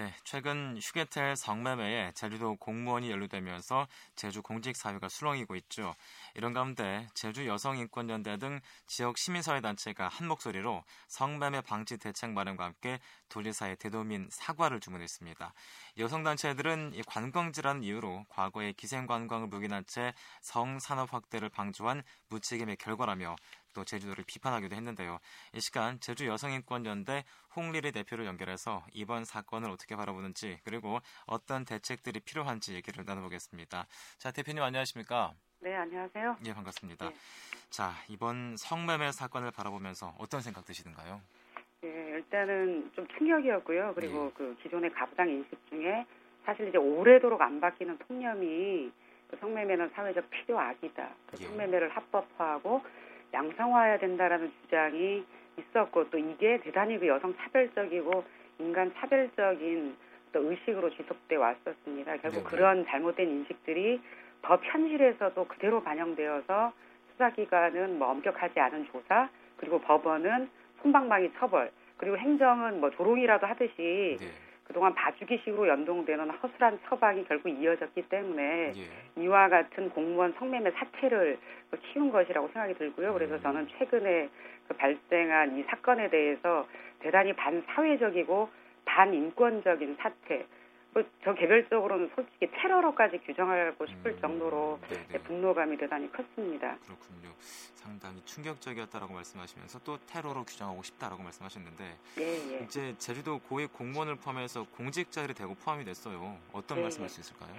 네, 최근 휴게텔 성매매에 제주도 공무원이 연루되면서 제주 공직 사회가 술렁이고 있죠. 이런 가운데 제주 여성인권연대 등 지역 시민사회 단체가 한 목소리로 성매매 방지 대책 마련과 함께 도지사의 대도민 사과를 주문했습니다. 여성 단체들은 이 관광지라는 이유로 과거에 기생관광을 묵인한 채 성산업 확대를 방조한 무책임의 결과라며 또 제주도를 비판하기도 했는데요. 이 시간 제주 여성인권연대 홍리리 대표를 연결해서 이번 사건을 어떻게 바라보는지 그리고 어떤 대책들이 필요한지 얘기를 나눠보겠습니다. 자 대표님 안녕하십니까? 네 안녕하세요. 예 반갑습니다. 네. 자 이번 성매매 사건을 바라보면서 어떤 생각 드시는가요? 예 일단은 좀 충격이었고요. 그리고 예. 그 기존의 가부장 인식 중에 사실 이제 오래도록 안 바뀌는 통념이 그 성매매는 사회적 필요악이다. 그 예. 성매매를 합법화하고 양성화해야 된다라는 주장이 있었고 또 이게 대단히 그 여성 차별적이고 인간 차별적인 또 의식으로 지속돼 왔었습니다. 결국 네 그런 잘못된 인식들이 법 현실에서도 그대로 반영되어서 수사기관은 뭐 엄격하지 않은 조사 그리고 법원은 손방망이 처벌 그리고 행정은 뭐 조롱이라도 하듯이 네. 그동안 봐주기식으로 연동되는 허술한 처방이 결국 이어졌기 때문에 예. 이와 같은 공무원 성매매 사태를 키운 것이라고 생각이 들고요. 그래서 음. 저는 최근에 그 발생한 이 사건에 대해서 대단히 반사회적이고 반인권적인 사태, 뭐 저 개별적으로는 솔직히 테러로까지 규정하고 싶을 음, 정도로 네 분노감이 대단히 컸습니다. 그렇군요. 상당히 충격적이었다라고 말씀하시면서 또 테러로 규정하고 싶다라고 말씀하셨는데 예, 예. 이제 제주도 고액 공무원을 포함해서 공직자들이 대고 포함이 됐어요. 어떤 예, 말씀할 예. 수 있을까요?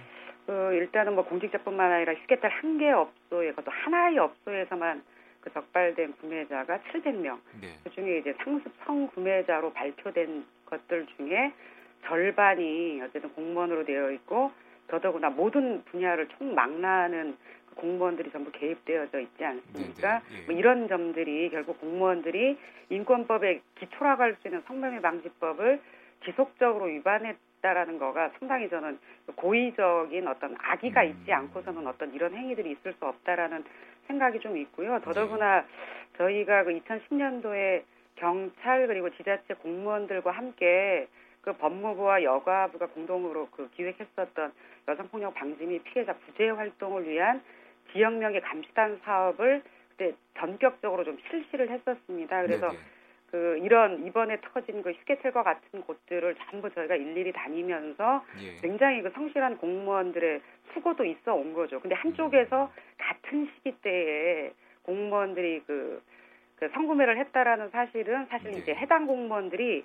그 일단은 뭐 공직자뿐만 아니라 휴게탈 한 개 업소에 또 하나의 업소에서만 그 적발된 구매자가 700명. 네. 그 중에 이제 상습 성구매자로 발표된 것들 중에 절반이 어쨌든 공무원으로 되어 있고 더더구나 모든 분야를 총망라하는 그 공무원들이 전부 개입되어져 있지 않습니까? 네네, 네, 예. 뭐 이런 점들이 결국 공무원들이 인권법에 기초라고 할 수 있는 성매매 방지법을 지속적으로 위반했다라는 거가 상당히 저는 고의적인 어떤 악의가 음. 있지 않고서는 어떤 이런 행위들이 있을 수 없다라는 생각이 좀 있고요. 더더구나 네. 저희가 그 2010년도에 경찰 그리고 지자체 공무원들과 함께 그 법무부와 여가부가 공동으로 그 기획했었던 여성폭력 방지 및 피해자 구제 활동을 위한 지역명의 감시단 사업을 그때 전격적으로 좀 실시를 했었습니다. 그래서 네네. 그 이런 이번에 터진 그 휴게텔과 같은 곳들을 전부 저희가 일일이 다니면서 예. 굉장히 그 성실한 공무원들의 수고도 있어 온 거죠. 근데 한쪽에서 음. 같은 시기 때에 공무원들이 그, 그 성구매를 했다라는 사실은 사실 네. 이제 해당 공무원들이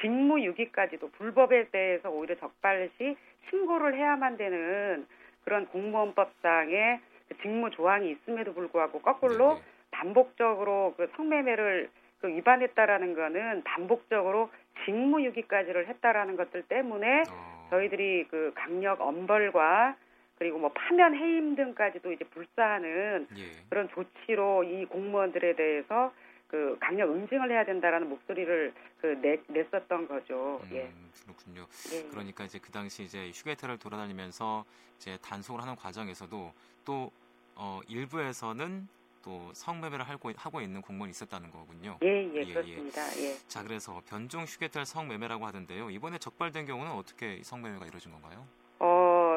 직무유기까지도 불법에 대해서 오히려 적발시 신고를 해야만 되는 그런 공무원법상의 그 직무 조항이 있음에도 불구하고 거꾸로 네, 네. 반복적으로 그 성매매를 그 위반했다라는 거는 반복적으로 직무유기까지를 했다라는 것들 때문에 어. 저희들이 그 강력 엄벌과 그리고 뭐 파면 해임 등까지도 이제 불사하는 예. 그런 조치로 이 공무원들에 대해서 그 강력 응징을 해야 된다라는 목소리를 그 내, 냈었던 거죠. 음, 예. 그렇군요. 예. 그러니까 이제 그 당시 이제 휴게터를 돌아다니면서 이제 단속을 하는 과정에서도 또 어, 일부에서는 또 성매매를 하고, 하고 있는 공무원이 있었다는 거군요. 예, 예, 예, 예. 그렇습니다. 예. 자, 그래서 변종 휴게터 성매매라고 하던데요. 이번에 적발된 경우는 어떻게 성매매가 이루어진 건가요?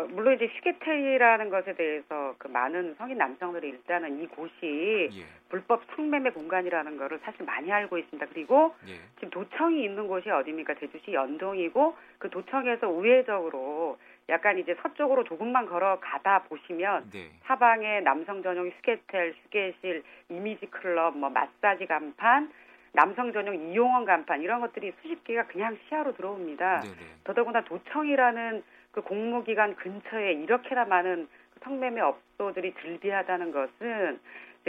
어, 물론 이제 휴게텔이라는 것에 대해서 그 많은 성인 남성들이 일단은 이곳이 예. 불법 성매매 공간이라는 거를 사실 많이 알고 있습니다. 그리고 예. 지금 도청이 있는 곳이 어디입니까? 제주시 연동이고 그 도청에서 우회적으로 약간 이제 서쪽으로 조금만 걸어가다 보시면 네. 사방에 남성 전용 휴게텔, 휴게실, 이미지 클럽, 뭐 마사지 간판, 남성 전용 이용원 간판 이런 것들이 수십 개가 그냥 시야로 들어옵니다. 네네. 더더구나 도청이라는 그 공무기관 근처에 이렇게나 많은 성매매 업소들이 즐비하다는 것은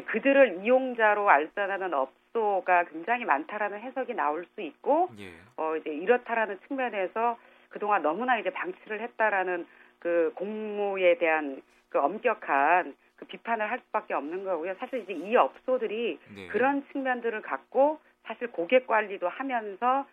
그들을 이용자로 알선하는 업소가 굉장히 많다라는 해석이 나올 수 있고 예. 어 이제 이렇다라는 측면에서 그동안 너무나 이제 방치를 했다라는 그 공무에 대한 그 엄격한 그 비판을 할 수밖에 없는 거고요. 사실 이제 이 업소들이 네. 그런 측면들을 갖고 사실 고객 관리도 하면서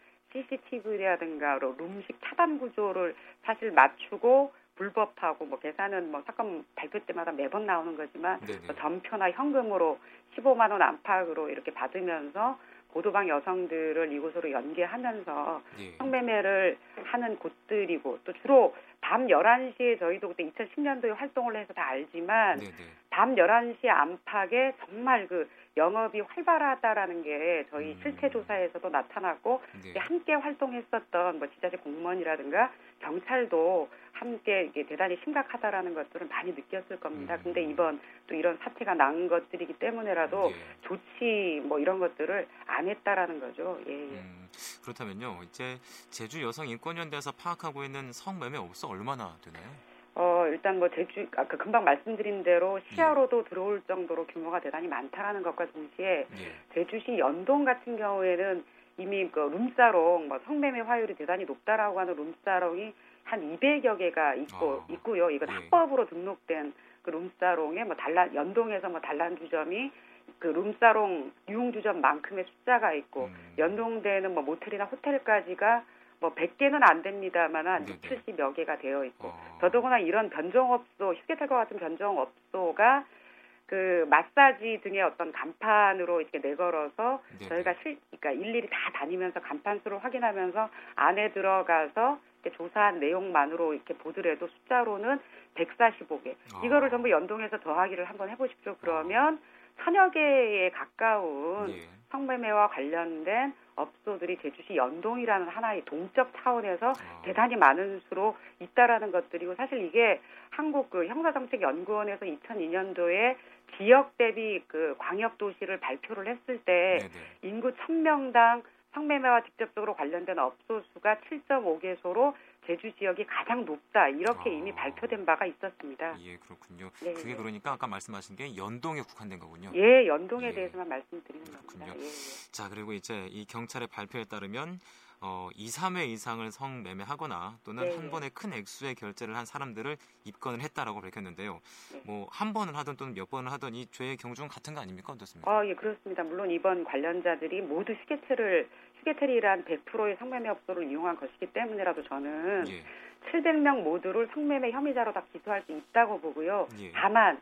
CCTV라든가 룸식 차단 구조를 사실 맞추고 불법하고 뭐 계산은 뭐 사건 발표 때마다 매번 나오는 거지만 뭐 전표나 현금으로 15만 원 안팎으로 이렇게 받으면서 보도방 여성들을 이곳으로 연계하면서 예. 성매매를 하는 곳들이고 또 주로 밤 11시에 저희도 그때 2010년도에 활동을 해서 다 알지만 네 네. 밤 11시 안팎에 정말 그 영업이 활발하다라는 게 저희 음. 실태 조사에서도 나타났고 네. 함께 활동했었던 뭐 지자체 공무원이라든가 경찰도 함께 이게 대단히 심각하다라는 것들을 많이 느꼈을 겁니다. 음. 근데 이번 또 이런 사태가 난 것들이기 때문에라도 네. 조치 뭐 이런 것들을 안 했다라는 거죠. 예. 예. 음, 그렇다면요. 이제 제주 여성 인권연대에서 파악하고 있는 성매매 업소 얼마나 되나요? 어, 일단 뭐 제주, 아까 그 금방 말씀드린 대로 시야로도 예. 들어올 정도로 규모가 대단히 많다라는 것과 동시에 예. 제주시 연동 같은 경우에는 이미 그 룸사롱, 뭐 성매매 화율이 대단히 높다라고 하는 룸사롱이 한 200여 개가 있고, 아. 있고요. 이건 예. 합법으로 등록된 그 룸사롱에 뭐 단란, 연동해서 뭐 단란주점이 그 룸사롱 유흥 주점만큼의 숫자가 있고, 음. 연동되는 뭐 모텔이나 호텔까지가 뭐 100개는 안 됩니다만 한 70여 개가 되어 있고 어. 더더구나 이런 변종업소 휴게탈과 같은 변종업소가 그 마사지 등의 어떤 간판으로 이렇게 내걸어서 네네. 저희가 실 그러니까 일일이 다 다니면서 간판 수를 확인하면서 안에 들어가서 이렇게 조사한 내용만으로 이렇게 보더라도 숫자로는 145개. 어. 이거를 전부 연동해서 더하기를 한번 해보십시오. 그러면 천여 개에 가까운 예. 성매매와 관련된 업소들이 제주시 연동이라는 하나의 동적 차원에서 아. 대단히 많은 수로 있다라는 것들이고 사실 이게 한국 그 형사정책연구원에서 2002년도에 지역 대비 그 광역 도시를 발표를 했을 때 네네. 인구 1000명당 성매매와 직접적으로 관련된 업소 수가 7.5개소로 제주 지역이 가장 높다 이렇게 아. 이미 발표된 바가 있었습니다. 예, 그렇군요. 네. 그게 그러니까 아까 말씀하신 게 연동에 국한된 거군요. 예, 연동에 예. 대해서만 말씀드리는 그렇군요. 겁니다. 예, 예. 자, 그리고 이제 이 경찰의 발표에 따르면 어, 2, 3회 이상을 성매매하거나 또는 네. 한 번에 큰 액수의 결제를 한 사람들을 입건을 했다라고 밝혔는데요. 네. 뭐한 번을 하든 또는 몇 번을 하든 이 죄의 경중은 같은 거 아닙니까? 어떻습니까? 아, 예, 그렇습니다. 물론 이번 관련자들이 모두 휴게체를 휴게텔이란 100%의 성매매 업소를 이용한 것이기 때문에라도 저는 예. 700명 모두를 성매매 혐의자로 다 기소할 수 있다고 보고요. 예. 다만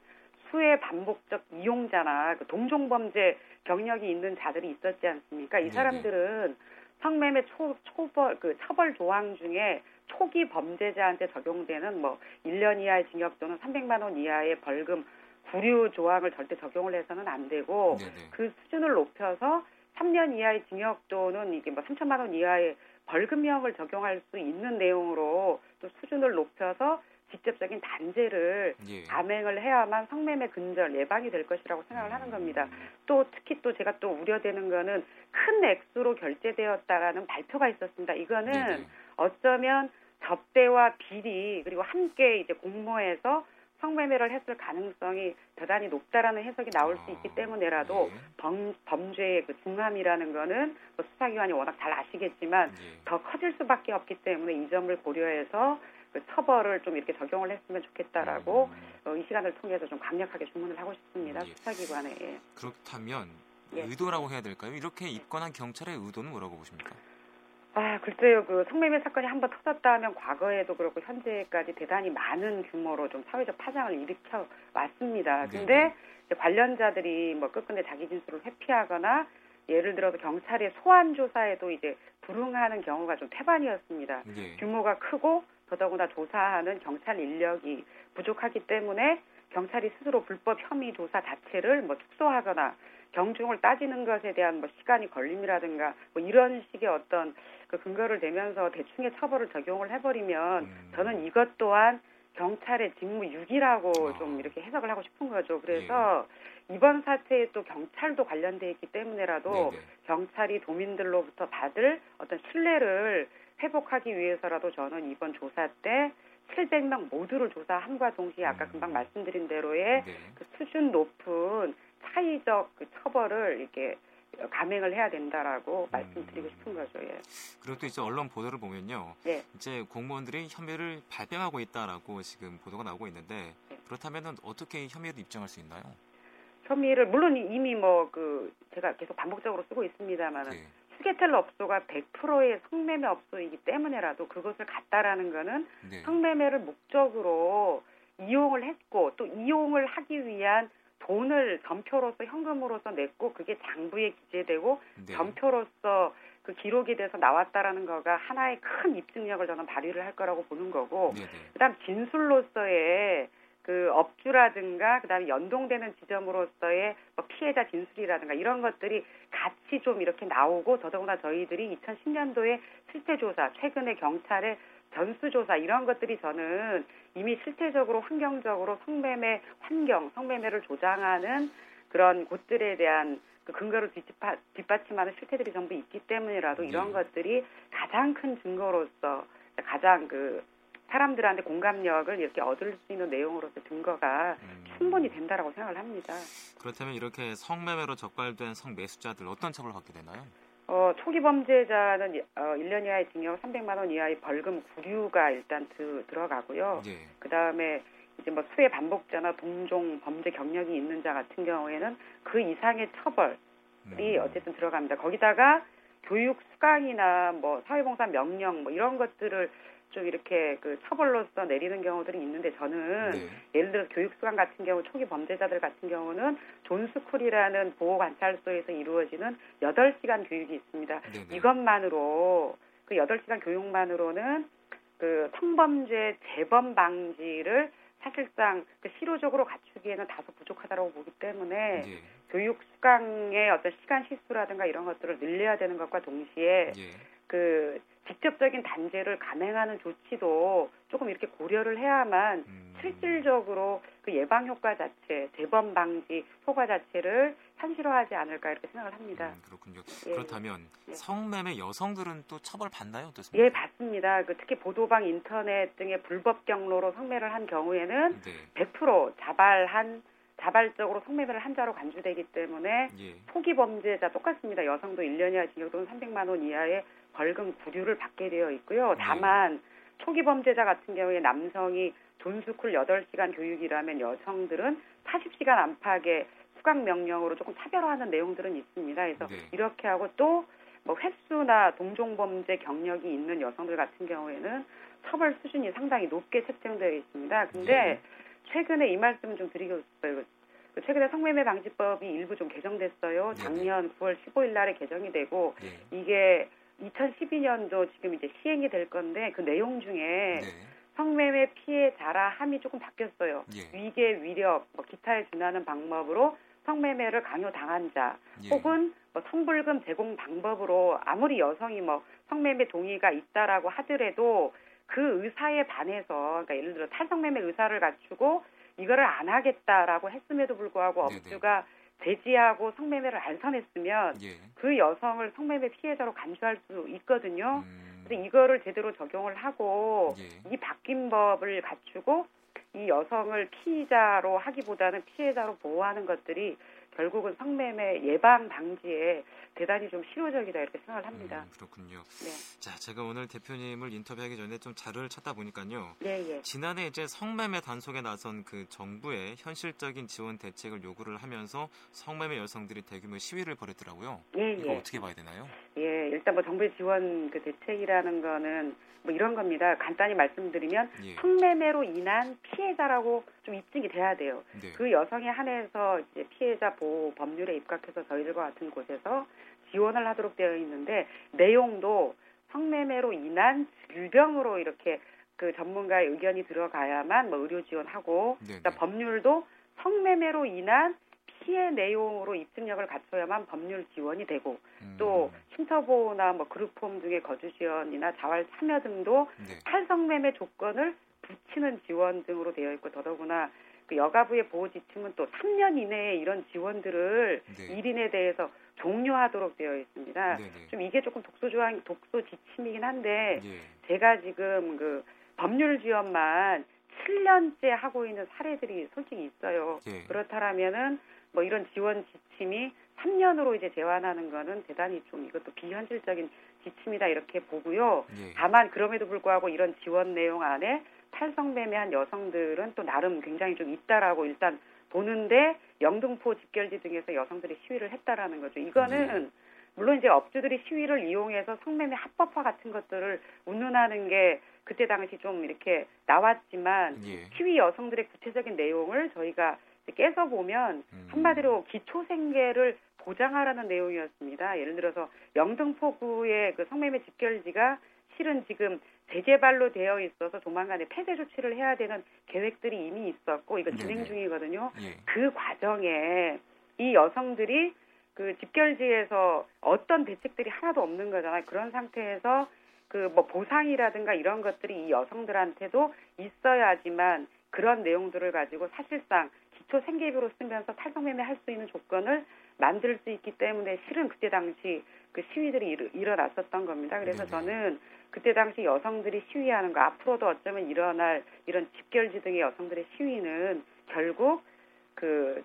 수의 반복적 이용자나 그 동종범죄 경력이 있는 자들이 있었지 않습니까? 이 네, 네. 사람들은 성매매 초, 초벌, 그 처벌 조항 중에 초기 범죄자한테 적용되는 뭐 1년 이하의 징역 또는 300만 원 이하의 벌금 구류 조항을 절대 적용을 해서는 안 되고 네네. 네. 그 수준을 높여서 3년 이하의 징역 또는 이게 뭐 3천만 원 이하의 벌금형을 적용할 수 있는 내용으로 또 수준을 높여서 직접적인 단죄를 예. 감행을 해야만 성매매 근절 예방이 될 것이라고 생각을 하는 겁니다. 또 특히 또 제가 또 우려되는 거는 큰 액수로 결제되었다라는 발표가 있었습니다. 이거는. 어쩌면 접대와 비리 그리고 함께 이제 공모해서 성매매를 했을 가능성이 대단히 높다라는 해석이 나올 수 있기 아, 때문에라도 예. 범, 범죄의 그 중함이라는 거는 뭐 수사기관이 워낙 잘 아시겠지만 예. 더 커질 수밖에 없기 때문에 이 점을 고려해서 그 처벌을 좀 이렇게 적용을 했으면 좋겠다라고 음. 어, 이 시간을 통해서 좀 강력하게 주문을 하고 싶습니다. 예. 수사기관에. 예. 그렇다면 예. 의도라고 해야 될까요? 이렇게 입건한 경찰의 의도는 뭐라고 보십니까? 아, 글쎄요. 그 성매매 사건이 한번 터졌다 하면 과거에도 그렇고 현재까지 대단히 많은 규모로 좀 사회적 파장을 일으켜 왔습니다. 네, 근데 네. 관련자들이 뭐 끝끝내 자기 진술을 회피하거나 예를 들어서 경찰의 소환 조사에도 이제 불응하는 경우가 좀 태반이었습니다. 네. 규모가 크고 더더구나 조사하는 경찰 인력이 부족하기 때문에 경찰이 스스로 불법 혐의 조사 자체를 뭐 축소하거나 경중을 따지는 것에 대한 뭐 시간이 걸림이라든가 뭐 이런 식의 어떤 그 근거를 대면서 대충의 처벌을 적용을 해버리면 음. 저는 이것 또한 경찰의 직무 유기라고 아. 좀 이렇게 해석을 하고 싶은 거죠. 그래서 예. 이번 사태에 또 경찰도 관련돼 있기 때문에라도 네네. 경찰이 도민들로부터 받을 어떤 신뢰를 회복하기 위해서라도 저는 이번 조사 때 700명 모두를 조사함과 동시에 아까 음. 금방 말씀드린 대로의 네. 그 수준 높은 차이적 그 처벌을 이렇게 감행을 해야 된다라고 음. 말씀드리고 싶은 거죠. 예. 그리고 또 이제 언론 보도를 보면요. 네. 이제 공무원들이 혐의를 발뺌하고 있다라고 지금 보도가 나오고 있는데 네. 그렇다면 어떻게 혐의를 입증할 수 있나요? 혐의를 물론 이미 뭐 그 제가 계속 반복적으로 쓰고 있습니다만 네. 휴게텔 업소가 100%의 성매매 업소이기 때문에라도 그것을 갔다라는 거는 네. 성매매를 목적으로 이용을 했고 또 이용을 하기 위한 돈을 전표로서 현금으로서 냈고 그게 장부에 기재되고 네. 전표로서 그 기록이 돼서 나왔다라는 거가 하나의 큰 입증력을 저는 발휘를 할 거라고 보는 거고 네네. 그다음 진술로서의 그 업주라든가 그다음에 연동되는 지점으로서의 뭐 피해자 진술이라든가 이런 것들이 같이 좀 이렇게 나오고 더더구나 저희들이 2010년도에 실태 조사 최근에 경찰의 전수조사 이런 것들이 저는 이미 실태적으로 환경적으로 성매매 환경 성매매를 조장하는 그런 곳들에 대한 그 근거를 뒷받, 뒷받침하는 실태들이 전부 있기 때문이라도 이런 네. 것들이 가장 큰 증거로서 가장 그 사람들한테 공감력을 이렇게 얻을 수 있는 내용으로서 증거가 음. 충분히 된다라고 생각을 합니다. 그렇다면 이렇게 성매매로 적발된 성매수자들 어떤 처벌을 받게 되나요? 어, 초기 범죄자는 어, 1년 이하의 징역 300만 원 이하의 벌금 구류가 일단 드, 들어가고요. 예. 그 다음에 이제 뭐 수혜 반복자나 동종 범죄 경력이 있는 자 같은 경우에는 그 이상의 처벌이 음. 어쨌든 들어갑니다. 거기다가 교육 수강이나 뭐 사회봉사 명령 뭐 이런 것들을 좀 이렇게 그 처벌로서 내리는 경우들이 있는데 저는 네. 예를 들어 교육수강 같은 경우 초기 범죄자들 같은 경우는 존스쿨이라는 보호 관찰소에서 이루어지는 8시간 교육이 있습니다. 네, 네. 이것만으로 그 8시간 교육만으로는 그 성범죄 재범 방지를 사실상 그 실효적으로 갖추기에는 다소 부족하다고 보기 때문에 예. 교육 수강의 어떤 시간 실수라든가 이런 것들을 늘려야 되는 것과 동시에 예. 그 직접적인 단죄를 감행하는 조치도 조금 이렇게 고려를 해야만 음. 실질적으로 그 예방 효과 자체, 재범 방지 효과 자체를 현실화하지 않을까 이렇게 생각을 합니다. 음, 그렇군요. 예. 그렇다면 예. 성매매 여성들은 또 처벌 받나요? 어떻습니까? 예, 받습니다. 그 특히 보도방, 인터넷 등의 불법 경로로 성매매를 한 경우에는 네. 100% 자발한 자발적으로 성매매를 한 자로 간주되기 때문에 예. 초기 범죄자 똑같습니다. 여성도 1년 이하 징역 또는 300만 원 이하의 벌금 구류를 받게 되어 있고요. 네. 다만 초기 범죄자 같은 경우에 남성이 존스쿨 8시간 교육이라면 여성들은 40시간 안팎의 수강 명령으로 조금 차별화하는 내용들은 있습니다. 그래서 네. 이렇게 하고 또 뭐 횟수나 동종 범죄 경력이 있는 여성들 같은 경우에는 처벌 수준이 상당히 높게 책정되어 있습니다. 근데 네. 최근에 이 말씀을 좀 드리고 싶어요. 그 최근에 성매매 방지법이 일부 좀 개정됐어요. 네. 작년 9월 15일 날에 개정이 되고 네. 이게 2012년도 지금 이제 시행이 될 건데 그 내용 중에 네. 성매매 피해자라 함이 조금 바뀌었어요. 예. 위계, 위력, 뭐 기타에 준하는 방법으로 성매매를 강요당한 자, 예. 혹은 뭐 성불금 제공 방법으로 아무리 여성이 뭐 성매매 동의가 있다라고 하더라도 그 의사에 반해서, 그러니까 예를 들어 탈성매매 의사를 갖추고 이거를 안 하겠다라고 했음에도 불구하고 업주가 제지하고 성매매를 안 선했으면 예. 그 여성을 성매매 피해자로 간주할 수 있거든요. 음. 근데 이거를 제대로 적용을 하고 예. 이 바뀐 법을 갖추고 이 여성을 피의자로 하기보다는 피해자로 보호하는 것들이 결국은 성매매 예방 방지에 대단히 좀 실효적이다 이렇게 생각을 합니다. 음, 그렇군요. 네. 자, 제가 오늘 대표님을 인터뷰하기 전에 좀 자료를 찾다 보니까요. 네, 예. 지난해 이제 성매매 단속에 나선 그 정부의 현실적인 지원 대책을 요구를 하면서 성매매 여성들이 대규모 시위를 벌였더라고요. 예, 이거 예. 어떻게 봐야 되나요? 예, 일단 뭐 정부의 지원 그 대책이라는 거는 뭐 이런 겁니다. 간단히 말씀드리면 예. 성매매로 인한 피해자라고 좀 입증이 돼야 돼요. 네. 그 여성에 한해서 이제 피해자 보호 법률에 입각해서 저희들과 같은 곳에서 지원을 하도록 되어 있는데 내용도 성매매로 인한 질병으로 이렇게 그 전문가의 의견이 들어가야만 뭐 의료 지원하고 네, 그러니까 네. 법률도 성매매로 인한 피해 내용으로 입증력을 갖춰야만 법률 지원이 되고 음. 또 쉼터보호나 뭐 그룹홈 등의 거주 지원이나 자활 참여 등도 네. 탈성매매 조건을 붙이는 지원 등으로 되어 있고 더더구나 그 여가부의 보호 지침은 또 3년 이내에 이런 지원들을 네. 1인에 대해서 종료하도록 되어 있습니다. 네네. 네. 좀 이게 조금 독소 조항, 독소 지침이긴 한데 예. 제가 지금 그 법률 지원만 7년째 하고 있는 사례들이 솔직히 있어요. 예. 그렇다라면은 뭐 이런 지원 지침이 3년으로 이제 제한하는 거는 대단히 좀 이것도 비현실적인 지침이다 이렇게 보고요. 예. 다만 그럼에도 불구하고 이런 지원 내용 안에 탈성매매한 여성들은 또 나름 굉장히 좀 있다라고 일단 보는데 영등포 집결지 등에서 여성들이 시위를 했다라는 거죠. 이거는 네. 물론 이제 업주들이 시위를 이용해서 성매매 합법화 같은 것들을 운운하는 게 그때 당시 좀 이렇게 나왔지만 예. 시위 여성들의 구체적인 내용을 저희가 깨서 보면 음. 한마디로 기초 생계를 보장하라는 내용이었습니다. 예를 들어서 영등포구의 그 성매매 집결지가 실은 지금 재개발로 되어 있어서 조만간에 폐쇄 조치를 해야 되는 계획들이 이미 있었고 이거 진행. 중이거든요. 예. 그 과정에 이 여성들이 그 집결지에서 어떤 대책들이 하나도 없는 거잖아요. 그런 상태에서 그 뭐 보상이라든가 이런 것들이 이 여성들한테도 있어야지만 그런 내용들을 가지고 사실상 기초 생계비로 쓰면서 탈성매매 할 수 있는 조건을 만들 수 있기 때문에 실은 그때 당시 그 시위들이 일, 일어났었던 겁니다. 그래서 저는 그때 당시 여성들이 시위하는 거 앞으로도 어쩌면 일어날 이런 집결지 등의 여성들의 시위는 결국 그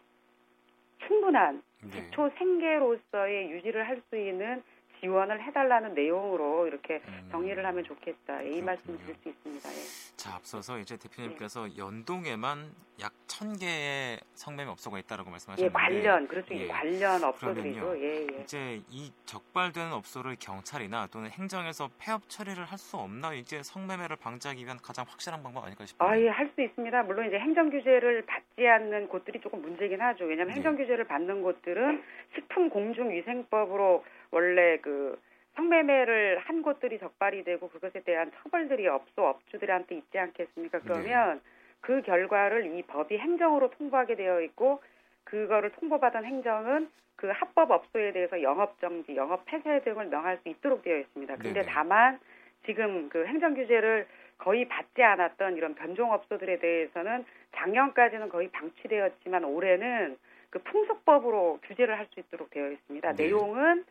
충분한 네. 기초 생계로서의 유지를 할 수 있는 지원을 해달라는 내용으로 이렇게 음. 정리를 하면 좋겠다. 이 말씀 드릴 수 있습니다. 예. 자, 앞서서 이제 대표님께서 예. 연동에만 약 천개의 성매매 업소가 있다라고 말씀하셨는데 예, 관련 그렇죠. 예. 관련 업소들이죠. 예, 예. 이제 이 적발된 업소를 경찰이나 또는 행정에서 폐업 처리를 할 수 없나 이제 성매매를 방지하기 위한 가장 확실한 방법 아닐까 싶어요. 아, 예, 할 수 있습니다. 물론 이제 행정 규제를 받지 않는 곳들이 조금 문제긴 하죠. 왜냐하면 예. 행정 규제를 받는 곳들은 식품 공중 위생법으로 원래 그 성매매를 한 곳들이 적발이 되고 그것에 대한 처벌들이 업소 업주들한테 있지 않겠습니까? 그러면 네. 그 결과를 이 법이 행정으로 통보하게 되어 있고 그거를 통보받은 행정은 그 합법 업소에 대해서 영업 정지, 영업 폐쇄 등을 명할 수 있도록 되어 있습니다. 근데 네네. 다만 지금 그 행정 규제를 거의 받지 않았던 이런 변종 업소들에 대해서는 작년까지는 거의 방치되었지만 올해는 그 풍속법으로 규제를 할 수 있도록 되어 있습니다. 네. 내용은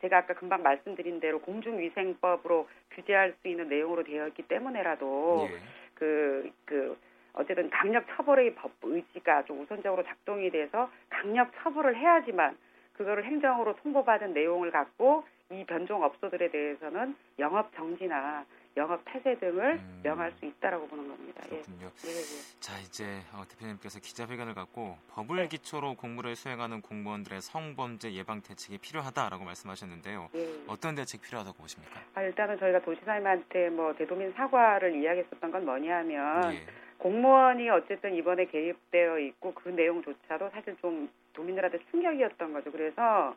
제가 아까 금방 말씀드린 대로 공중위생법으로 규제할 수 있는 내용으로 되어 있기 때문에라도 예. 그, 그, 어쨌든 강력 처벌의 법 의지가 좀 우선적으로 작동이 돼서 강력 처벌을 해야지만 그거를 행정으로 통보받은 내용을 갖고 이 변종 업소들에 대해서는 영업 정지나 영업 폐쇄 등을 음. 명할 수 있다라고 보는 겁니다. 예. 그렇군요. 예. 예, 예. 자 이제 어, 대표님께서 기자회견을 갖고 법을 네. 기초로 공무를 수행하는 공무원들의 성범죄 예방 대책이 필요하다라고 말씀하셨는데요. 예. 어떤 대책 필요하다고 보십니까? 아, 일단은 저희가 도시사님한테 뭐 대도민 사과를 이야기했었던 건 뭐냐면 예. 공무원이 어쨌든 이번에 개입되어 있고 그 내용조차도 사실 좀 도민들한테 충격이었던 거죠. 그래서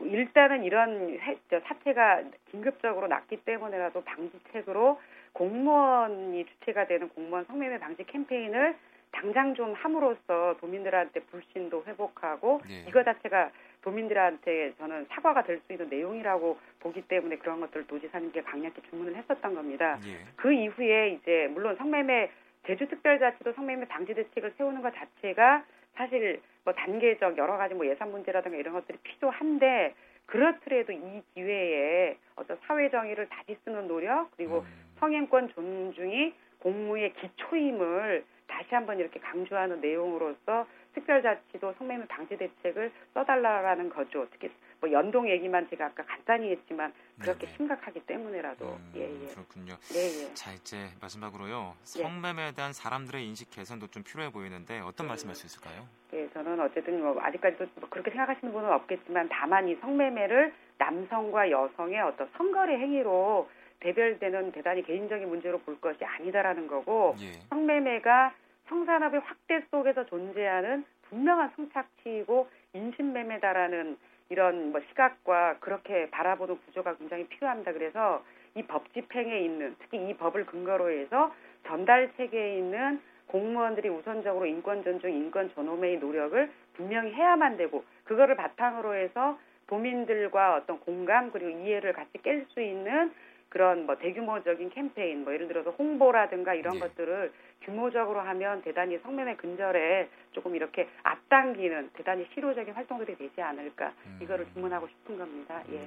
일단은 이런 사태가 긴급적으로 났기 때문에라도 방지책으로 공무원이 주체가 되는 공무원 성매매 방지 캠페인을 당장 좀 함으로써 도민들한테 불신도 회복하고 네. 이거 자체가 도민들한테 저는 사과가 될 수 있는 내용이라고 보기 때문에 그런 것들을 도지사님께 강력히 주문을 했었던 겁니다. 네. 그 이후에 이제 물론 성매매 제주특별자치도 성매매 방지 대책을 세우는 것 자체가 사실 뭐 단계적 여러 가지 뭐 예산 문제라든가 이런 것들이 필요한데 그렇더라도 이 기회에 어떤 사회 정의를 다시 쓰는 노력 그리고 음. 성행권 존중이 공무의 기초임을 다시 한번 이렇게 강조하는 내용으로서 특별자치도 성매매 방지 대책을 써달라라는 거죠. 특히 뭐 연동 얘기만 제가 아까 간단히 했지만 그렇게 네네. 심각하기 때문에라도 음, 예, 예. 그렇군요. 예, 예. 자 이제 마지막으로요 예. 성매매에 대한 사람들의 인식 개선도 좀 필요해 보이는데 어떤 음. 말씀할 수 있을까요? 예, 저는 어쨌든 뭐 아직까지도 뭐 그렇게 생각하시는 분은 없겠지만 다만 이 성매매를 남성과 여성의 어떤 성거래 행위로 대별되는 대단히 개인적인 문제로 볼 것이 아니다라는 거고 예. 성매매가 성산업의 확대 속에서 존재하는 분명한 성착취이고 인신매매다라는 이런 뭐 시각과 그렇게 바라보는 구조가 굉장히 필요합니다. 그래서 이 법 집행에 있는 특히 이 법을 근거로 해서 전달 체계에 있는 공무원들이 우선적으로 인권 존중, 인권 존엄의 노력을 분명히 해야만 되고 그거를 바탕으로 해서 도민들과 어떤 공감 그리고 이해를 같이 깰 수 있는 그런 뭐 대규모적인 캠페인, 뭐 예를 들어서 홍보라든가 이런 네. 것들을 규모적으로 하면 대단히 성매매 근절에 조금 이렇게 앞당기는 대단히 실효적인 활동들이 되지 않을까 음. 이거를 주문하고 싶은 겁니다. 예. 네.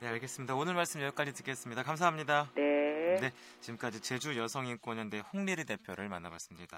네, 알겠습니다. 오늘 말씀 여기까지 듣겠습니다. 감사합니다. 네. 네, 지금까지 제주 여성인권연대 홍리리 대표를 만나봤습니다.